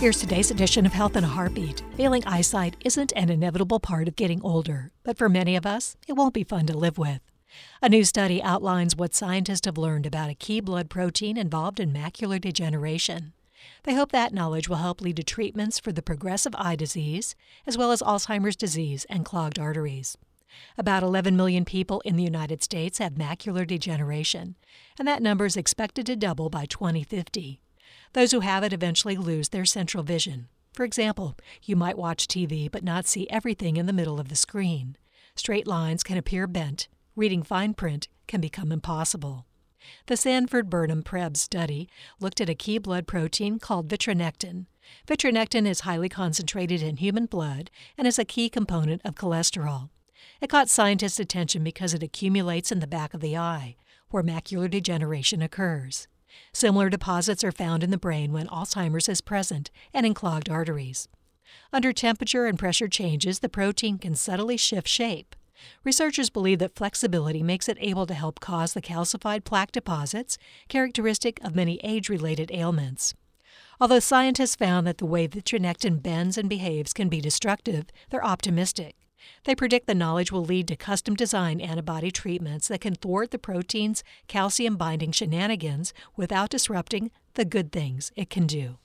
Here's today's edition of Health in a Heartbeat. Failing eyesight isn't an inevitable part of getting older, but for many of us, it won't be fun to live with. A new study outlines what scientists have learned about a key blood protein involved in macular degeneration. They hope that knowledge will help lead to treatments for the progressive eye disease, as well as Alzheimer's disease and clogged arteries. About 11 million people in the United States have macular degeneration, and that number is expected to double by 2050. Those who have it eventually lose their central vision. For example, you might watch TV but not see everything in the middle of the screen. Straight lines can appear bent. Reading fine print can become impossible. The Sanford Burnham Prebys study looked at a key blood protein called vitronectin. Vitronectin is highly concentrated in human blood and is a key component of cholesterol. It caught scientists' attention because it accumulates in the back of the eye, where macular degeneration occurs. Similar deposits are found in the brain when Alzheimer's is present and in clogged arteries. Under temperature and pressure changes, the protein can subtly shift shape. Researchers believe that flexibility makes it able to help cause the calcified plaque deposits characteristic of many age related ailments. Although scientists found that the way vitronectin bends and behaves can be destructive, they're optimistic. They predict the knowledge will lead to custom designed antibody treatments that can thwart the protein's calcium binding shenanigans without disrupting the good things it can do.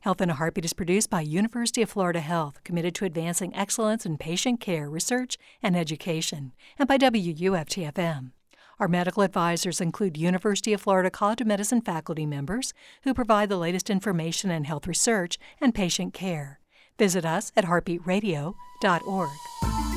Health in a Heartbeat is produced by University of Florida Health, committed to advancing excellence in patient care, research, and education, and by WUFTFM. Our medical advisors include University of Florida College of Medicine faculty members who provide the latest information in health research and patient care. Visit us at heartbeatradio.org.